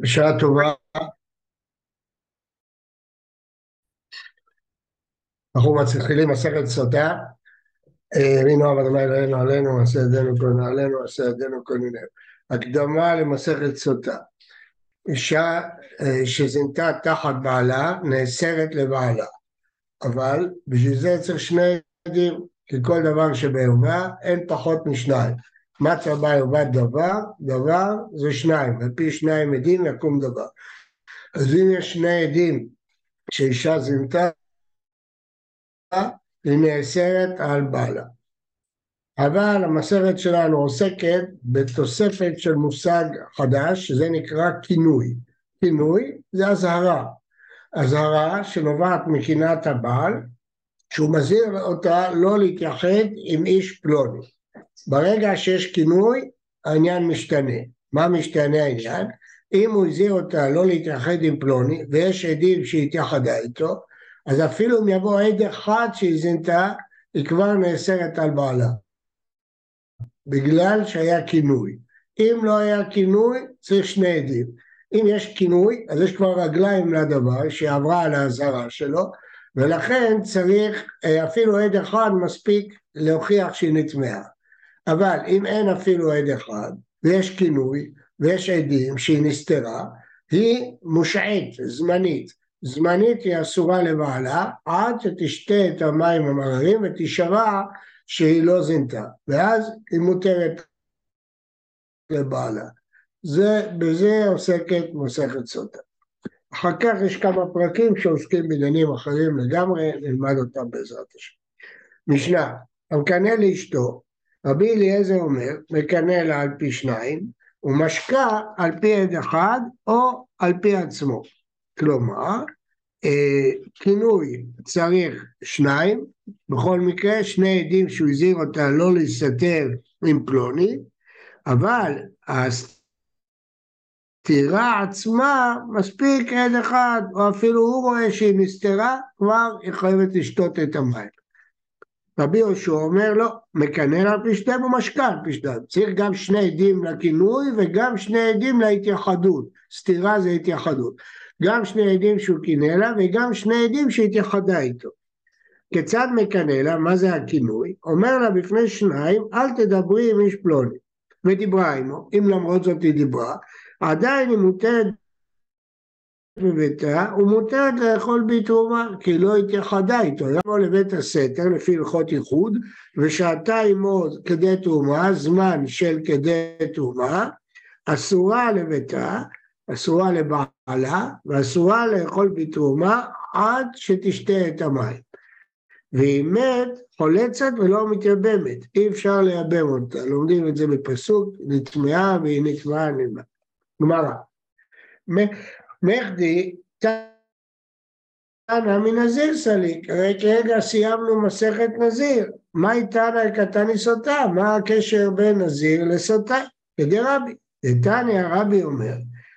בשעה טובה. אנחנו מתחילים מסכת סוטה. הרינו עבד אולי אלוהינו עלינו, מעשה ידינו כל נעלינו, מעשה ידינו כל נעלינו. הקדמה למסכת סוטה. אישה אה, שזינתה תחת בעלה נאסרת לבעלה, אבל בשביל זה צריך שני עדים, כי כל דבר שבאומה אין פחות משניים. מצה בה ובת דבר, דבר זה שניים, על פי שניים עדים יקום דבר. אז אם יש שני עדים שאישה זינתה, היא נאסרת על בעלה. אבל המסכת שלנו עוסקת בתוספת של מושג חדש, שזה נקרא כינוי. כינוי זה אזהרה. אזהרה שנובעת מקנאת הבעל, שהוא מזהיר אותה לא להתייחד עם איש פלוני. ברגע שיש כינוי, העניין משתנה. מה משתנה העניין? אם הוא הזהיר אותה לא להתייחד עם פלוני, ויש עדים שהיא התייחדה איתו, אז אפילו אם יבוא עד אחד שהיא זינתה, היא כבר נאסרת על בעלה. בגלל שהיה כינוי. אם לא היה כינוי, צריך שני עדים. אם יש כינוי, אז יש כבר רגליים לדבר שעברה על האזהרה שלו, ולכן צריך, אה, אפילו עד אחד מספיק להוכיח שהיא נטמעה. אבל אם אין אפילו עד אחד, ויש כינוי, ויש עדים שהיא נסתרה, היא מושעית, זמנית. זמנית היא אסורה לבעלה, עד שתשתה את המים המררים ותישבע שהיא לא זינתה, ואז היא מותרת לבעלה. זה, בזה עוסקת מסכת סוטה. אחר כך יש כמה פרקים שעוסקים בעניינים אחרים לגמרי, נלמד אותם בעזרת השם. משנה, המקנא לאשתו רבי אליעזר אומר, מקנא לה על פי שניים, ומשקה על פי עד אחד או על פי עצמו. כלומר, אה, כינוי צריך שניים, בכל מקרה שני עדים שהוא הזהיר אותה לא להסתתר עם פלוני, אבל הסתירה עצמה מספיק עד אחד, או אפילו הוא רואה שהיא נסתרה, כבר היא חייבת לשתות את המים. רבי יהושע אומר לו, מקנן על שתיהם ומשקה על שתיהם. צריך גם שני עדים לכינוי וגם שני עדים להתייחדות. סתירה זה התייחדות. גם שני עדים שהוא קינא לה וגם שני עדים שהתייחדה איתו. כיצד מקנא לה, מה זה הכינוי? אומר לה בפני שניים, אל תדברי עם איש פלוני. ודיברה עמו, אם למרות זאת היא דיברה, עדיין היא מותרת בביתה, ומותרת לאכול בתרומה, כי לא התייחדה איתו. יבוא לבית הסתר לפי הלכות איחוד, ושהתה עמו כדי תרומה, זמן של כדי תרומה, אסורה לביתה, אסורה לבעלה, ואסורה לאכול בתרומה עד שתשתה את המים. והיא מת, חולצת ולא מתייבמת, אי אפשר לייבם אותה, לומדים את זה בפסוק, נטמעה והיא נטמעה נטמעה. גמרא. מחדי תנא מנזיר סליק, הרי כרגע סיימנו מסכת נזיר, מה איתנא קטני סוטה, מה הקשר בין נזיר לסוטה? כדי רבי, דתניא רבי אומר,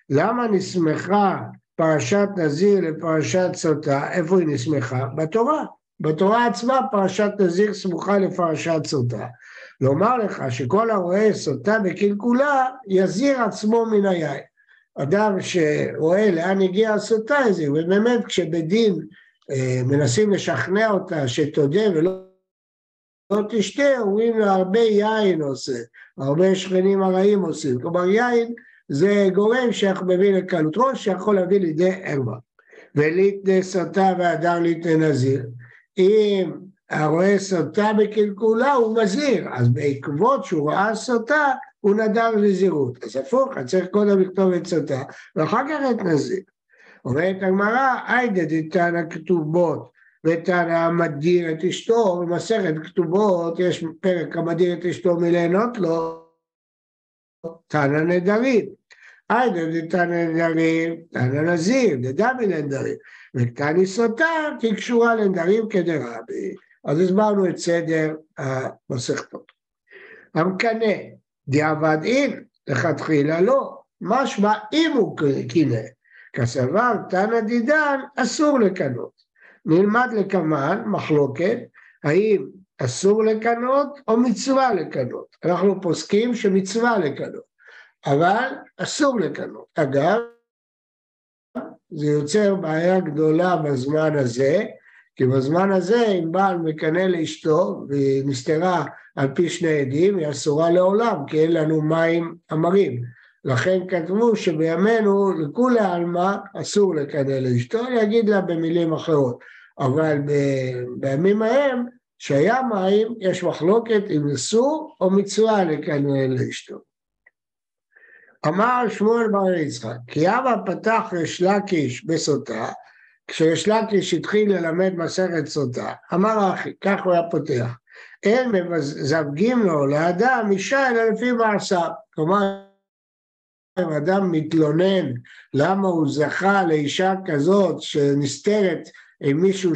למה נסמכה פרשת נזיר לפרשת סוטה, איפה היא נסמכה? בתורה. בתורה עצמה פרשת נזיר סמוכה לפרשת סוטה. לומר לך שכל הרואה סוטה בקלקולה, יזיר עצמו מן היין. אדם שרואה לאן הגיעה הסוטה הזה, ובאמת כשבדין אה, מנסים לשכנע אותה שתודה ולא לא תשתה, אומרים לו הרבה יין עושה, הרבה שכנים הרעים עושים. כלומר יין זה גורם שאנחנו מביא לקלות ראש שיכול להביא לידי ערווה. וליתנה סוטה והדר ליתנה נזיר. אם הרואה סוטה בקלקולה הוא מזהיר, אז בעקבות שהוא ראה סוטה הוא נדר לזהירות. אז הפוך, אני צריך קודם לכתוב את סוטה, ואחר כך את נזיר. אומרת הגמרא, היידה דתנא כתובות ותנא המדיר את אשתו, במסכת כתובות יש פרק המדיר את אשתו מליהנות לו, תנא נדרים. היידה דתנא נדרים, תנא נזיר, דדמי לנדרים. וקטני סוטה כי קשורה לנדרים כדרבי. אז הסברנו את סדר המסכתות. המקנא דיעבד אם, לכתחילה לא. משמע אם הוא קינא, כסבר תנא דידן אסור לקנות. נלמד לקמן מחלוקת האם אסור לקנות או מצווה לקנות. אנחנו פוסקים שמצווה לקנות, אבל אסור לקנות. אגב, זה יוצר בעיה גדולה בזמן הזה, כי בזמן הזה אם בעל מקנא לאשתו והיא נסתרה על פי שני עדים, היא אסורה לעולם, כי אין לנו מים אמרים. לכן כתבו שבימינו לכולי עלמא אסור לקנא לאשתו, אני אגיד לה במילים אחרות. אבל בימים ההם, שהיה מים, יש מחלוקת אם אסור או מצווה לקנא לאשתו. אמר שמואל בר יצחק, כי אבא פתח ריש לקיש בסוטה, כשריש לקיש התחיל ללמד מסכת סוטה, אמר אחי, כך הוא היה פותח, אין מזווגים לו לאדם אישה אלא לפי מעשיו. כלומר, אם אדם מתלונן למה הוא זכה לאישה כזאת שנסתרת עם מישהו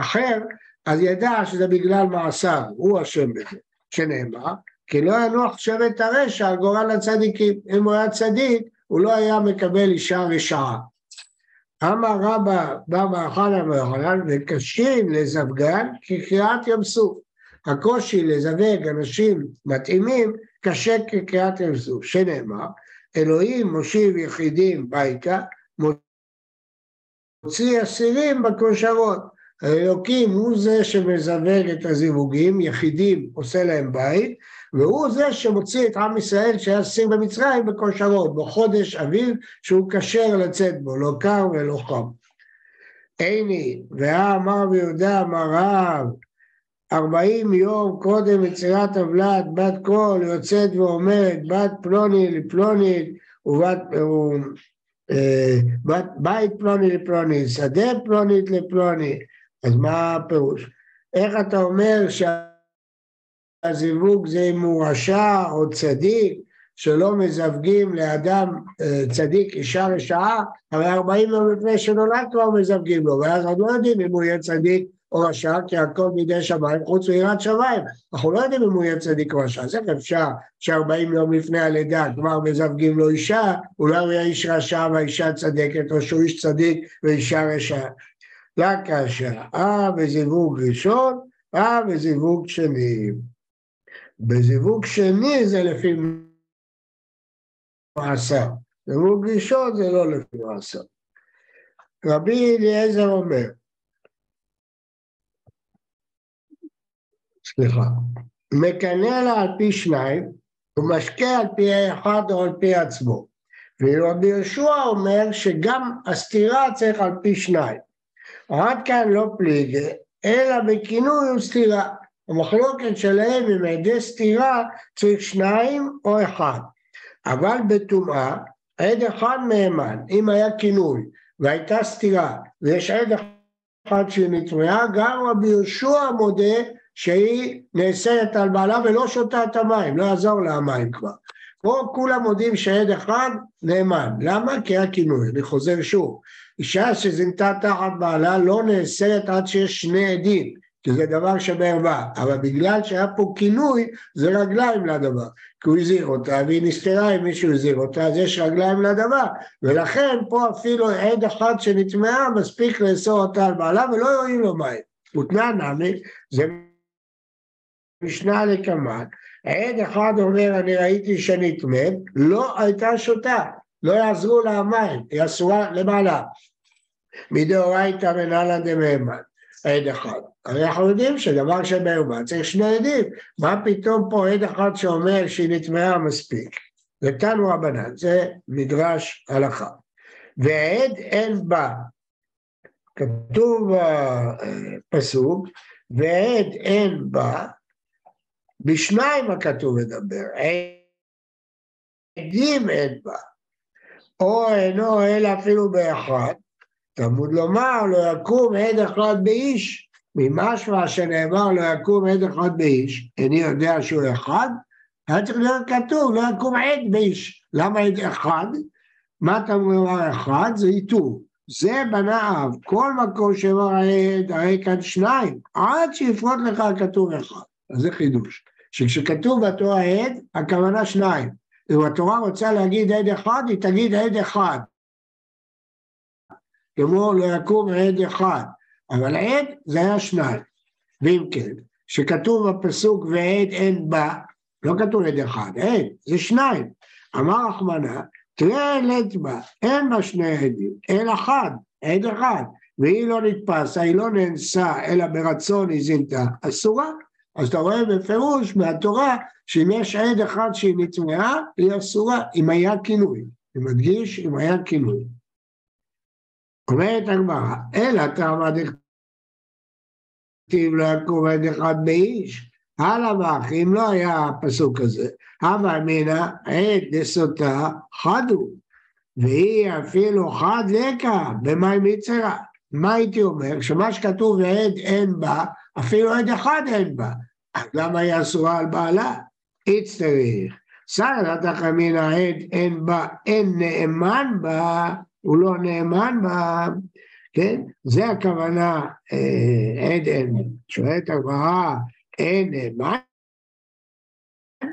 אחר, אז ידע שזה בגלל מעשיו, הוא אשם בזה, שנאמר, כי לא ינוח שבט הרשע על גורל הצדיקים. אם הוא היה צדיק, הוא לא היה מקבל אישה רשעה. אמר רבא בא מאכלה ויוחנן וקשין לזווגן כקריאת ים סוף. הקושי לזווג אנשים מתאימים קשה כקריאת ים סוף, שנאמר, אלוהים מושיב יחידים ביתה, מוציא אסירים בכושרות. האלוקים הוא זה שמזווג את הזיווגים, יחידים עושה להם בית, והוא זה שמוציא את עם ישראל שהיה סיר במצרים בכושרות, בחודש אביב שהוא כשר לצאת בו, לא קר ולא חם. עיני, והאמר ביהודה אמר רב, ארבעים יום קודם יצירת הבלת בת קול יוצאת ואומרת בת פלוני לפלונית ובת אה, בת, בית פלוני לפלוני, שדה פלונית לפלוני, אז מה הפירוש? איך אתה אומר שהזיווג זה אם הוא רשע או צדיק, שלא מזווגים לאדם אה, צדיק אישה רשעה, הרי ארבעים יום לפני שנולד כבר מזווגים לו, ואז אנחנו לא יודעים אם הוא יהיה צדיק או רשע, כי הכל בידי שמיים חוץ מיראת שמיים. אנחנו לא יודעים אם הוא יהיה צדיק או רשע, אז איך אפשר שארבעים יום לפני הלידה כבר מזווגים לו אישה, אולי הוא יהיה איש רשע והאישה צדקת, או שהוא איש צדיק ואישה רשע. רק אה בזיווג ראשון, אה בזיווג שני. בזיווג שני זה לפי מעשר, זיווג ראשון זה לא לפי מעשר. רבי אליעזר אומר, סליחה, מקנא לה על פי שניים, ומשקה על פי האחד או על פי עצמו. ורבי יהושע אומר שגם הסתירה צריך על פי שניים. עד כאן לא פליגה, אלא בכינוי וסתירה. המחלוקת שלהם עם עדי סתירה צריך שניים או אחד. אבל בטומאה, עד אחד מהימן, אם היה כינוי והייתה סתירה ויש עד אחד שנטמעה, גם רבי יהושע מודה שהיא נאסרת על בעלה ולא שותה את המים, לא יעזור לה המים כבר. פה כולם מודים שעד אחד נאמן. למה? כי היה כינוי. אני חוזר שוב. אישה שזינתה תחת בעלה לא נאסרת עד שיש שני עדים, כי זה דבר שבערווה. אבל בגלל שהיה פה כינוי, זה רגליים לדבר. כי הוא הזהיר אותה והיא נסתרה אם מישהו הזהיר אותה, אז יש רגליים לדבר. ולכן פה אפילו עד אחד שנטמעה מספיק לאסור אותה על בעלה ולא יועיל לו מים. ותנא נמי, זה משנה לקמאן, עד אחד אומר אני ראיתי שנטמאת, לא הייתה שותה, לא יעזרו לה המים, היא אסורה למעלה. מדאורייתא מנהלן דמהמן, עד אחד. הרי אנחנו יודעים שדבר שבערבה צריך שני עדים, מה פתאום פה עד אחד שאומר שהיא נטמעה מספיק? ותנו רבנן, זה מדרש הלכה. ועד אין בה, כתוב בפסוק, ועד אין בה, בשניים הכתוב מדבר, עדים אין בה, או אינו אלא אפילו באחד, תלמוד לומר לא יקום עד אחד באיש, ממשמע שנאמר לא יקום עד אחד באיש, איני יודע שהוא אחד, היה צריך להיות כתוב לא יקום עד באיש, למה עד אחד? מה אתה אומר אחד? זה איתור. זה בנה אב, כל מקום שאומר העד, הרי כאן שניים, עד שיפרוט לך הכתוב אחד. אז זה חידוש. שכשכתוב בתורה עד, הכוונה שניים. אם התורה רוצה להגיד עד אחד, היא תגיד עד אחד. כמו לא יקום עד אחד, אבל עד זה היה שניים. ואם כן, שכתוב בפסוק ועד אין בה, לא כתוב עד אחד, עד, זה שניים. אמר רחמנה, תראה העלית בה, אין בה שני עדים, אלא אחד, עד אחד, והיא לא נתפסה, היא לא נאנסה, אלא ברצון היא זינתה, אסורה. אז אתה רואה בפירוש מהתורה שאם יש עד אחד שהיא נטמעה, היא אסורה, אם היה כינוי. אני מדגיש, אם היה כינוי. אומרת הגמרא, אלא תרמה דכתיב לא יקום עד אחד באיש, הלאה ואח, אם לא היה הפסוק הזה, הווה אמינא עד דסוטה חדו, והיא אפילו חד לקה במאי מצרה. מה הייתי אומר? שמה שכתוב ועד אין בה, אפילו עד אחד אין בה. אז למה היא אסורה על בעלה? איצטריך. סגרת החמין העד אין בה, אין נאמן בה, הוא לא נאמן בה, כן? זה הכוונה אה, עד אין. שואלת הגמרא, אין נאמן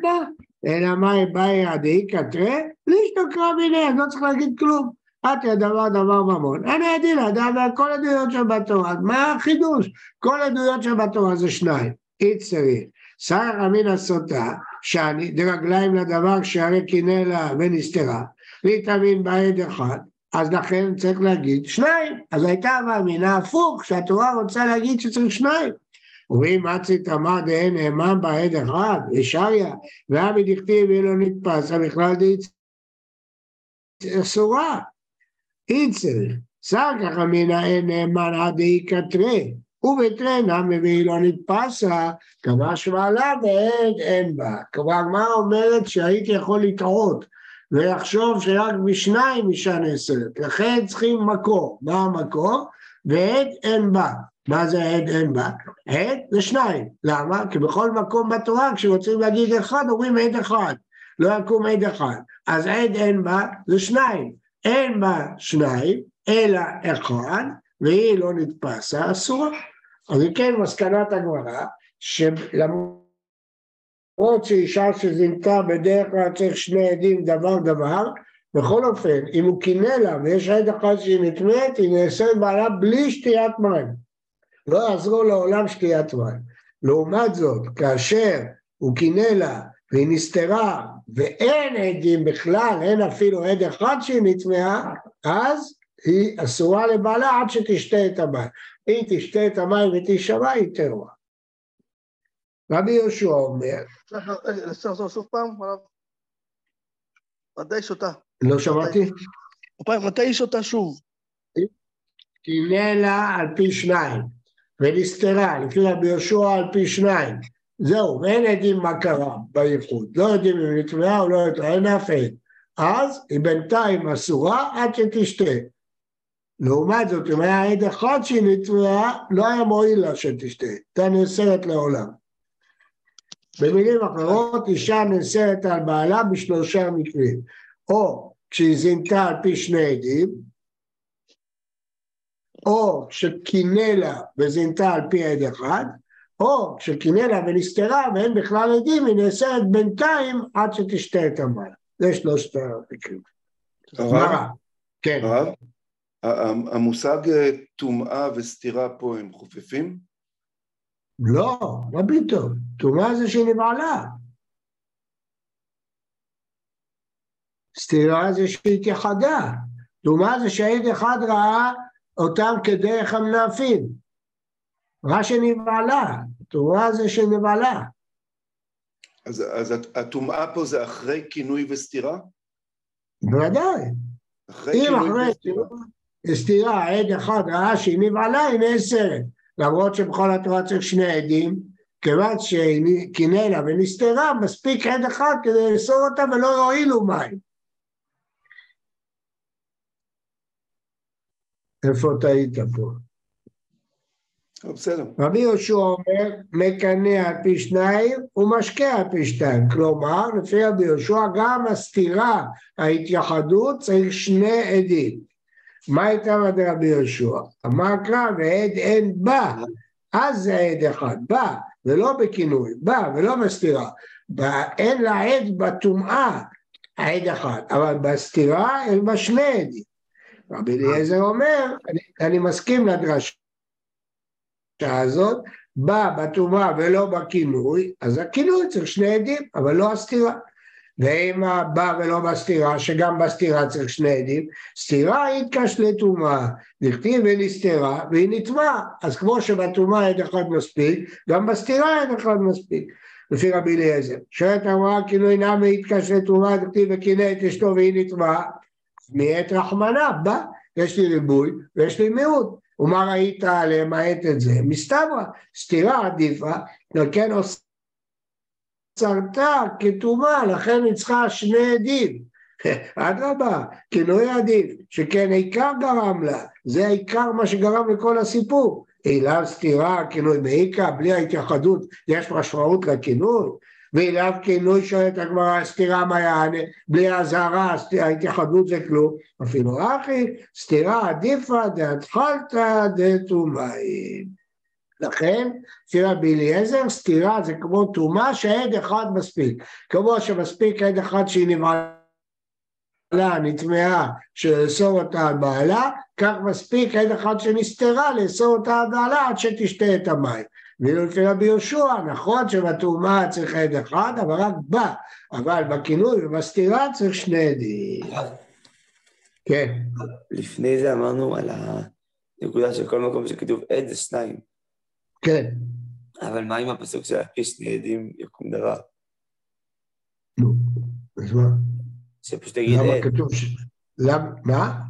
בה? אלא מאי באי דאיכא תרא? לישתו קרא מיניה, לא צריך להגיד כלום. עתי הדבר דבר ממון. אני הדין אדם כל עדויות שבתורה. מה החידוש? כל עדויות שבתורה זה שניים. אי צריך. שר אמינא סוטה, שאני, דרגליים לדבר שהרי קינא לה ונסתרה, להתאמין בעד אחד, אז לכן צריך להגיד שניים. אז הייתה מאמינה הפוך, שהתורה רוצה להגיד שצריך שניים. ואם אצית אמר דהן נאמן בעד אחד, ושריה, ואבי דכתיב ולא נתפס, בכלל דהי אסורה. אי צריך. שר ככה מן האין נאמן עד דהי כתרי. ובטרנה מביא לא נתפסה, כמה שמעלה ועד אין בה. כלומר, הגמרא אומרת שהייתי יכול לטעות ולחשוב שרק בשניים אישה נאסרת, לכן צריכים מקור. מה המקור? ועד אין בה. מה זה עד אין בה? עד זה שניים. למה? כי בכל מקום בתורה כשרוצים להגיד אחד אומרים עד אחד. לא יקום עד אחד. אז עד אין בה זה שניים. אין בה שניים, אלא אחד, והיא לא נתפסה, אסורה. אז אם כן, מסקנת הגמרא, שלמרות שאישה שזינתה בדרך כלל צריך שני עדים דבר דבר, בכל אופן, אם הוא קינא לה ויש עד אחד שהיא נטמאת, היא נעשית בעלה בלי שתיית מים. לא יעזרו לעולם שתיית מים. לעומת זאת, כאשר הוא קינא לה והיא נסתרה ואין עדים בכלל, אין אפילו עד אחד שהיא נטמעה, אז היא אסורה לבעלה עד שתשתה את המים. היא תשתה את המים ותישבע, היא תרועה. רבי יהושע אומר... שוב פעם, מתי שותה? לא שמעתי. מתי היא שותה שוב? תמנה לה על פי שניים, ונסתרה, לפי רבי יהושע על פי שניים. זהו, ואין עדים מה קרה בייחוד. לא יודעים אם היא נטמעה או לא נטמעה, אין אף עד. אז היא בינתיים אסורה עד שתשתה. לעומת זאת, אם היה עד אחד שהיא נטמעה, לא היה מועיל לה שתשתה, הייתה נאסרת לעולם. במילים אחרות, אישה נאסרת על בעלה בשלושה מקרים, או כשהיא זינתה על פי שני עדים, או כשקינא לה וזינתה על פי עד אחד, או כשקינא לה ונסתרה ואין בכלל עדים, היא נאסרת בינתיים עד שתשתה את המים. זה שלושת המקרים. הרב? כן. הרב? המושג אה, טומאה וסתירה פה הם חופפים? לא, מה פתאום? טומאה זה שנבעלה. סתירה זה שהתייחדה. טומאה זה שהעד אחד ראה אותם כדרך המנאפים. ראה שנבעלה. טומאה זה שנבעלה. אז, אז הטומאה פה זה אחרי כינוי וסתירה? בוודאי. אחרי כינוי וסתירה. סתירה, עד אחד ראה שהיא נבעלה, היא נאסרת. למרות שבכל התורה צריך שני עדים, כיוון שהיא קינא לה ונסתרה, מספיק עד אחד כדי לאסור אותה ולא יועילו מים. איפה טעית פה? בסדר. רבי יהושע אומר, מקנא על פי שניים ומשקה על פי שתיים. כלומר, לפי רבי יהושע, גם הסתירה, ההתייחדות, צריך שני עדים. מה הייתה רבי יהושע? אמר קרא ועד אין בא, אז זה עד אחד, בא, ולא בכינוי, בא ולא בסתירה. אין לה עד בטומאה, העד אחד, אבל בסתירה אין בה שני עדים. רבי אליעזר אומר, אני, אני מסכים לדרשה הזאת, בא בטומאה ולא בכינוי, אז הכינוי צריך שני עדים, אבל לא הסתירה. ואם בא ולא בסתירה, שגם בסתירה צריך שני עדים, סתירה היא התקש לטומאה, דכתיב ונסתרה והיא נטמעה, אז כמו שבטומאה עד אחד מספיק, גם בסתירה עד אחד מספיק, לפי רבי אליעזר. שואלת אמרה כאילו אינם התקש לטומאה, דכתיב וקינא את אשתו והיא נטמעה, מעת רחמנה, בא, יש לי ריבוי ויש לי מיעוט. ומה ראית למעט את זה? מסתברא, סתירה עדיפה, כן צרתה כתומה, לכן צריכה שני עדים. אדרבה, כינוי עדיף, שכן עיקר גרם לה, זה העיקר מה שגרם לכל הסיפור. אליו סתירה, כינוי מעיקה, בלי ההתייחדות, יש משמעות לכינוי. ואליו כינוי שואלת הגמרא, סתירה מה יענה, בלי האזהרה, ההתייחדות זה כלום. אפילו אחי, סתירה עדיפה דאתחלתא דתומאים. לכן, לפי רבי אליעזר, סתירה זה כמו טומאה שעד אחד מספיק. כמו שמספיק עד אחד שהיא נבהלה, נטמעה, שלאסור אותה על בעלה, כך מספיק עד אחד שנסתרה לאסור אותה על בעלה עד שתשתה את המים. ואילו לפי רבי יהושע, נכון שבטומאה צריך עד אחד, אבל רק בה, אבל בכינוי ובסתירה צריך שני עדים. כן. לפני זה אמרנו על הנקודה של כל מקום שכתוב עד זה שניים. כן. אבל מה עם הפסוק של הכי שני עדים יקום דבר? נו, אז מה? שפשוט תגיד למה עד. כתוב ש... למה? מה?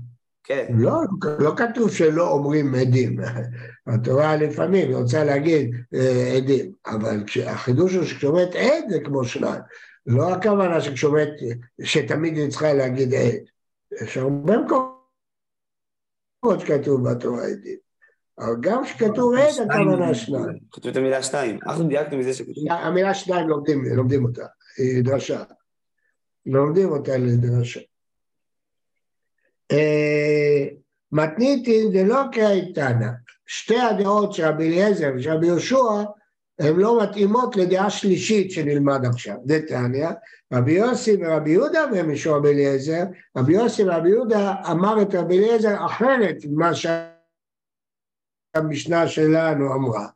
כן. לא, לא כתוב שלא אומרים עדים. התורה לפעמים רוצה להגיד אה, עדים, אבל החידוש הוא שכשאומרת עד זה כמו שניים. לא הכוונה שכשאומרת שתמיד היא צריכה להגיד עד. יש הרבה מקומות שכתוב בתורה עדים. אבל גם כשכתוב עד הכוונה שניים. כתוב את המילה שניים. אנחנו דייקנו מזה שכתוב... המילה שניים לומדים, לומדים אותה, היא דרשה. לומדים אותה לדרשה. אה, מתניתין זה לא כאיתנא. שתי הדעות של רבי אליעזר ושל רבי יהושע הן לא מתאימות לדעה שלישית שנלמד עכשיו. דתניא, רבי יוסי ורבי יהודה משור רבי אליעזר, רבי יוסי ורבי יהודה אמר את רבי אליעזר אחרת ממה שהמשנה שלנו אמרה.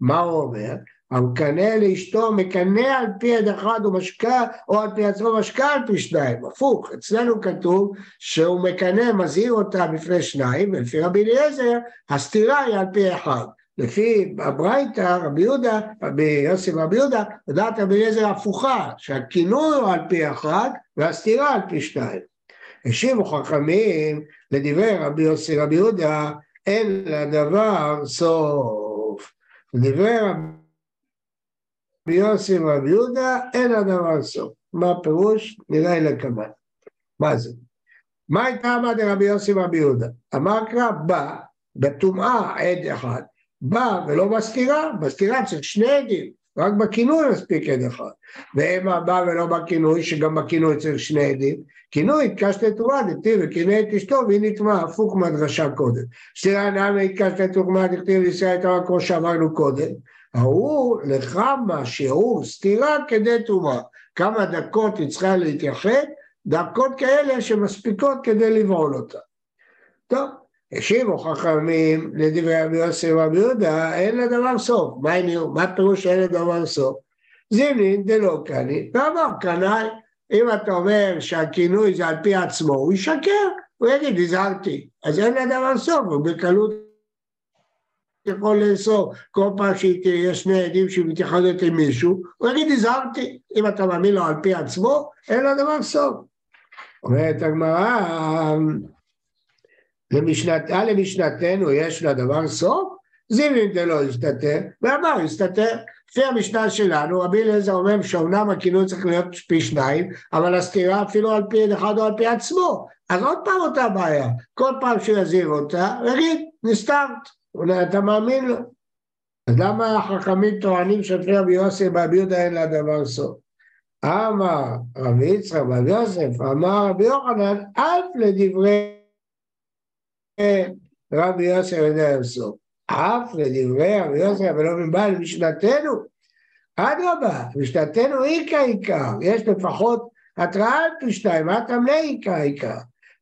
מה הוא אומר? המקנא לאשתו מקנא על פי עד אחד ומשקע, או על פי עצמו משקע על פי שניים. הפוך, אצלנו כתוב שהוא מקנא, מזהיר אותה בפני שניים, ולפי רבי אליעזר, הסתירה היא על פי אחד. לפי הברייתא, רבי יהודה, רבי יוסי ורבי יהודה, לדעת רבי אליעזר הפוכה, שהכינוי הוא על פי אחד, והסתירה על פי שניים. השיבו חכמים לדברי רבי יוסי ורבי יהודה, אין לדבר סוף. לדברי רבי רבי יוסי ורבי יהודה, אין הדבר סוף. מה הפירוש? נראה לקמן. מה זה? מה הייתה אמה דרבי יוסי ורבי יהודה? אמר קרא, בא, בטומאה עד אחד. בא ולא בסתירה, בסתירה צריך שני עדים, רק בכינוי מספיק עד אחד. ואמה בא ולא בכינוי, שגם בכינוי צריך שני עדים. כינוי התקש לתרומה, דכתיב וקינא את אשתו והיא נטמעה, הפוך מהדרשה קודם. סתירה נעמה התקש לתרומה, דכתיב וישראל הייתה כמו שאמרנו קודם. ההוא לכמה שיעור סתירה כדי טומאה. כמה דקות היא צריכה להתייחד, דקות כאלה שמספיקות כדי לבעול אותה. טוב, השיבו חכמים לדברי רבי יוסי ורבי יהודה, אין לדבר סוף. מה? מה פירוש אין לדבר סוף? זימנין דלא קני, ואמר קנאי, אם אתה אומר שהכינוי זה על פי עצמו, הוא ישקר, הוא יגיד, הזהרתי. אז אין לדבר סוף, הוא בקלות יכול לאסור כל פעם שיש שני עדים שהיא מתייחדת עם מישהו, הוא יגיד הזהרתי, אם אתה מאמין לו על פי עצמו, אין לו דבר סוף. אומרת הגמרא, למשנתה למשנתנו יש לדבר סוף? זימין דלא יסתתר, ואמר יסתתר. לפי המשנה שלנו, רבי אליעזר אומר שאומנם הכינוי צריך להיות פי שניים, אבל הסתירה אפילו על פי אחד או על פי עצמו. אז עוד פעם אותה בעיה, כל פעם שהוא יזהיר אותה, יגיד, נסתרת. אולי אתה מאמין לו. אז למה החכמים טוענים שלפי רבי יוסף ורבי יהודה אין לה דבר סוף? אמר רבי יצחק ורבי יוסף, אמר רבי יוחנן, אף לדברי רבי יוסף אין להם סוף. אף לדברי רבי יוסף ולא מבעל משנתנו. אדרבה, משנתנו איכא עיקר, יש לפחות התראה על פי שניים, מה מלא איכא עיקר?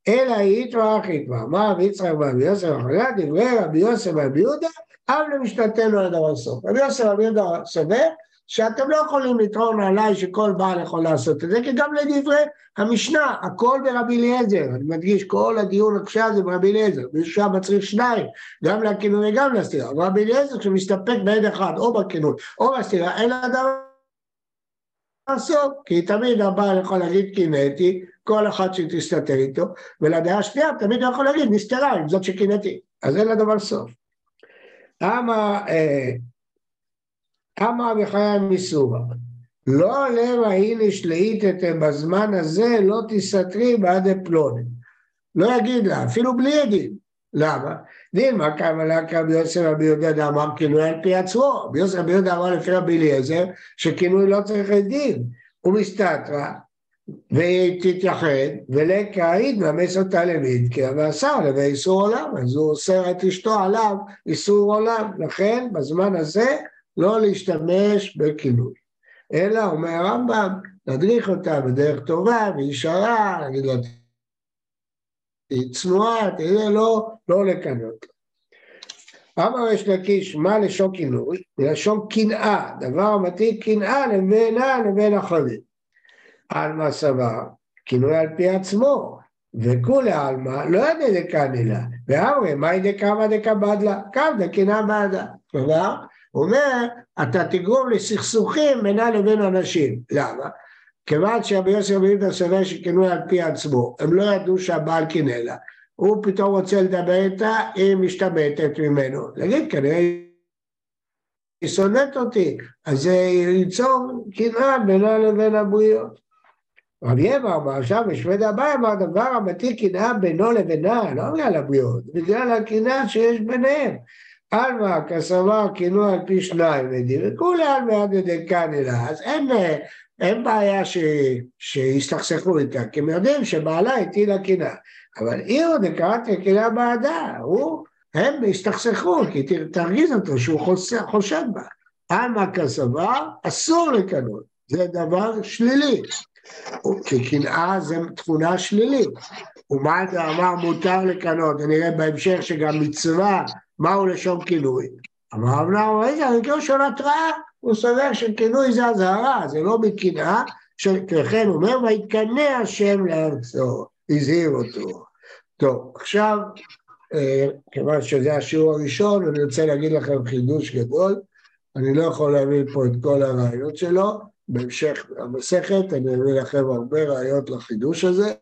אלא התראה כבר. אמר רבי יצחק ורבי יוסף אחריה, דברי רבי יוסף ורבי יהודה, אב למשנתנו עד דבר סוף. רבי יוסף ורבי יהודה סובר שאתם לא יכולים לטעון עליי שכל בעל יכול לעשות את זה, כי גם לדברי המשנה, הכל ברבי אליעזר, אני מדגיש, כל הדיון עכשיו זה ברבי אליעזר, מישהו שם מצריך שניים, גם לכינוי וגם לסתירה, רבי אליעזר שמסתפק בעד אחד, או בכינוי או בסתירה, אין אדם לעשות, כי תמיד הבעל יכול להגיד קינאתי, כל אחד שתסתתר איתו, ולדעה השנייה תמיד הוא יכול להגיד נסתרה עם זאת שקינאתי, אז אין לדבר סוף. אמה אה, אמר בחיי מסורה, לא למה איניש לאיתתם בזמן הזה, לא תסתרי בעד פלוני. לא יגיד לה, אפילו בלי ידים. למה? דין מה קמה לה רבי יוסף רבי יהודה אמר כינוי על פי עצמו. רבי יוסף רבי יהודה אמר לפי רבי אליעזר שכינוי לא צריך דין. הוא מסתתרה ותתייחד ולקה ידממס אותה למידקה ועשה לבי איסור עולם אז הוא אוסר את אשתו עליו איסור עולם לכן בזמן הזה לא להשתמש בכינוי. אלא, אומר הרמב"ם, להדריך אותה בדרך טובה וישרה, להגיד לה, היא צנועה, תראה, לא, לא לקנות. אמר יש לקיש, מה לשון כינוי? מלשון קנאה, דבר המתאים קנאה לבינה לבין החולים. עלמא סבר, כינוי על פי עצמו, וכולי עלמא לא ידע דקה נילה, ואמרי, מאי דקמא דקבדלה, קם דקנאה בעדה. כלומר, הוא אומר, אתה תגרום לסכסוכים בינה לבין אנשים. למה? כיוון שרבי יוסף רבי יהודה סובר שכינוי על פי עצמו, הם לא ידעו שהבעל קינא לה, הוא פתאום רוצה לדבר איתה, היא משתמטת ממנו. להגיד, כנראה היא שונאת אותי, אז זה ייצור קנאה בינה לבין הבריות. רבי אמר עכשיו בשבד הבא אמר דבר המתיר קנאה בינו לבינה, לא בגלל הבריות, בגלל הקנאה שיש ביניהם. עלמא כסבר כינוי על פי שניים עדים, וכולי עלמא עד ידי כאן אלא, אז אין, אין בעיה ש, שיסתכסכו איתה, כי הם יודעים שבעלה הטילה קינה, אבל עיר דקרת קינה בעדה, הוא, הם הסתכסכו, כי תרגיז אותו שהוא חושד בה. עלמא כסבר, אסור לקנות, זה דבר שלילי, כי קנאה זה תכונה שלילית. ומה אתה אמר מותר לקנות, ונראה בהמשך שגם מצווה מהו לשון כינוי? אמר אמנם, רגע, זה כאילו של התראה, הוא סובר שכינוי זה אזהרה, זה לא מקנאה, שכן אומר, ויתקנא השם לארצו, הזהיר אותו. טוב, עכשיו, אה, כיוון שזה השיעור הראשון, אני רוצה להגיד לכם חידוש גדול, אני לא יכול להביא פה את כל הרעיונות שלו, בהמשך המסכת אני אביא לכם הרבה ראיות לחידוש הזה,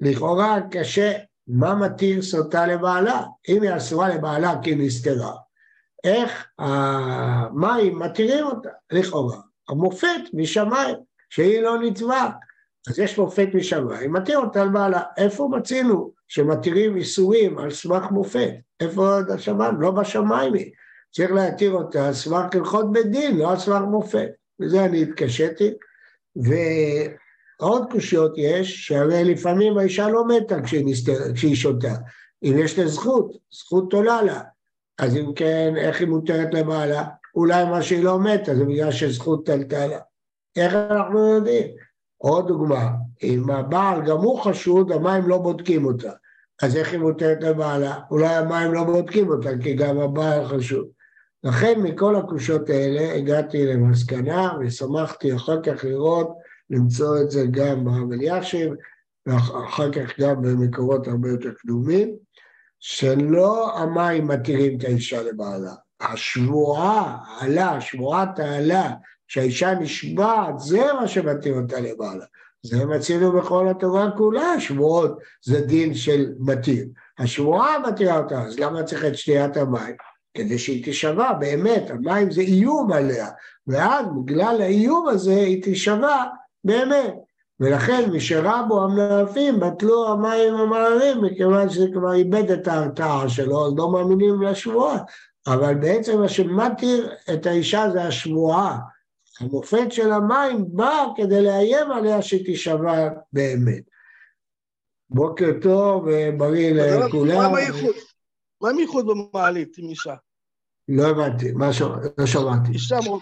שלכאורה קשה מה מתיר סוטה לבעלה? אם היא אסורה לבעלה כי היא נסתרה, איך המים מתירים אותה? לכאורה. המופת משמיים, שהיא לא נצבעת. אז יש מופת משמיים, מתיר אותה לבעלה. איפה מצינו שמתירים איסורים על סמך מופת? איפה השמיים? לא בשמיים היא. צריך להתיר אותה על סמך הלכות בית דין, לא על סמך מופת. וזה אני התקשיתי. ו... עוד קושיות יש, שהרי לפעמים האישה לא מתה כשהיא, נסתר, כשהיא שותה. אם יש לה זכות, זכות עולה לה. אז אם כן, איך היא מותרת לבעלה? אולי מה שהיא לא מתה זה בגלל שזכות עלתה לה. איך אנחנו יודעים? עוד דוגמה, אם הבעל גם הוא חשוד, המים לא בודקים אותה. אז איך היא מותרת לבעלה? אולי המים לא בודקים אותה, כי גם הבעל חשוד. לכן מכל הקושות האלה הגעתי למסקנה ושמחתי אחר כך לראות למצוא את זה גם ברב אלישיב, ואחר כך גם במקורות הרבה יותר קדומים, שלא המים מתירים את האישה לבעלה. השבועה, העלה, שבועת העלה, שהאישה נשבעת, זה מה שמתיר אותה לבעלה. זה מצינו בכל התורה כולה, שבועות זה דין של מתיר. השבועה מתירה אותה, אז למה צריך את שתיית המים? כדי שהיא תישבע, באמת, המים זה איום עליה, ואז בגלל האיום הזה היא תישבע באמת. ולכן משרבו המלאפים בטלו המים המררים מכיוון שזה כבר איבד את ההרתעה שלו, אז לא מאמינים לשבועה. אבל בעצם מה שמתיר את האישה זה השבועה. המופת של המים בא כדי לאיים עליה שתישבע באמת. בוקר טוב ובריא לכולם. מה הייחוד במעלית עם אישה? לא הבנתי, מה לא שמעתי.